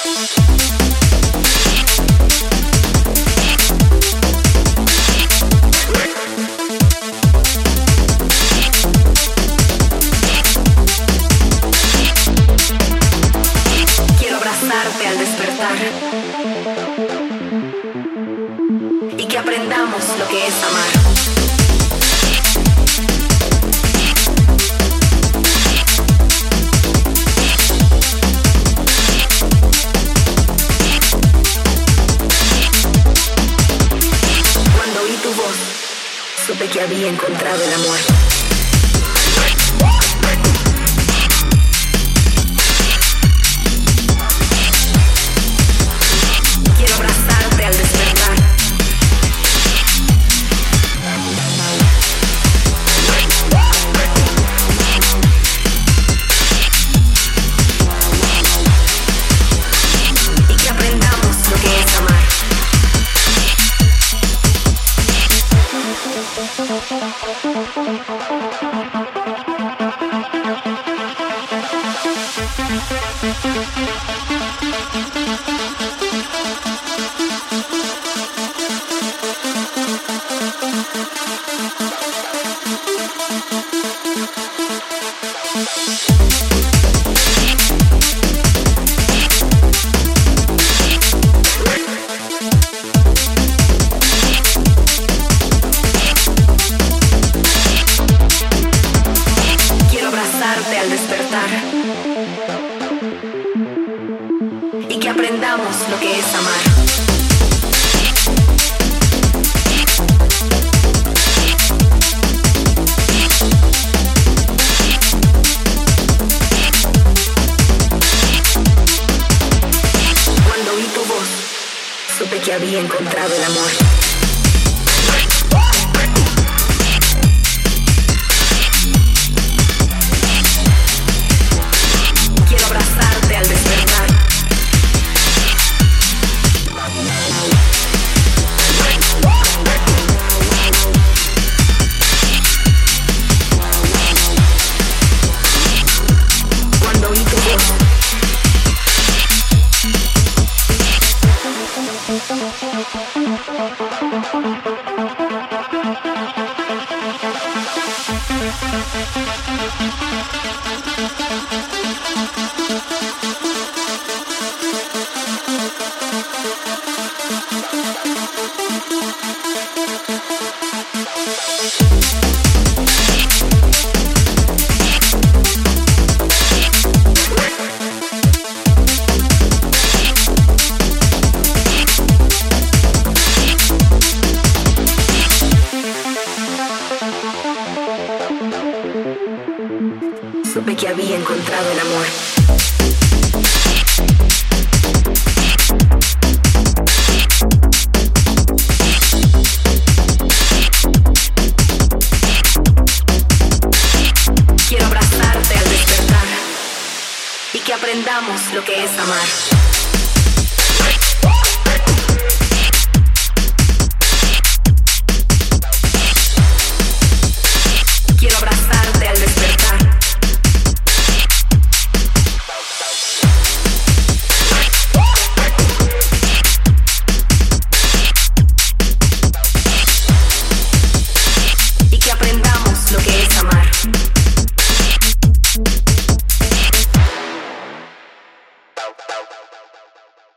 Thank y que aprendamos lo que es amar. Cuando oí tu voz, supe que había encontrado el amor. Lo que es amar. Cuando oí tu voz, supe que había encontrado el amor. Thank Que había encontrado el amor. Quiero abrazarte al despertar y que aprendamos lo que es amar.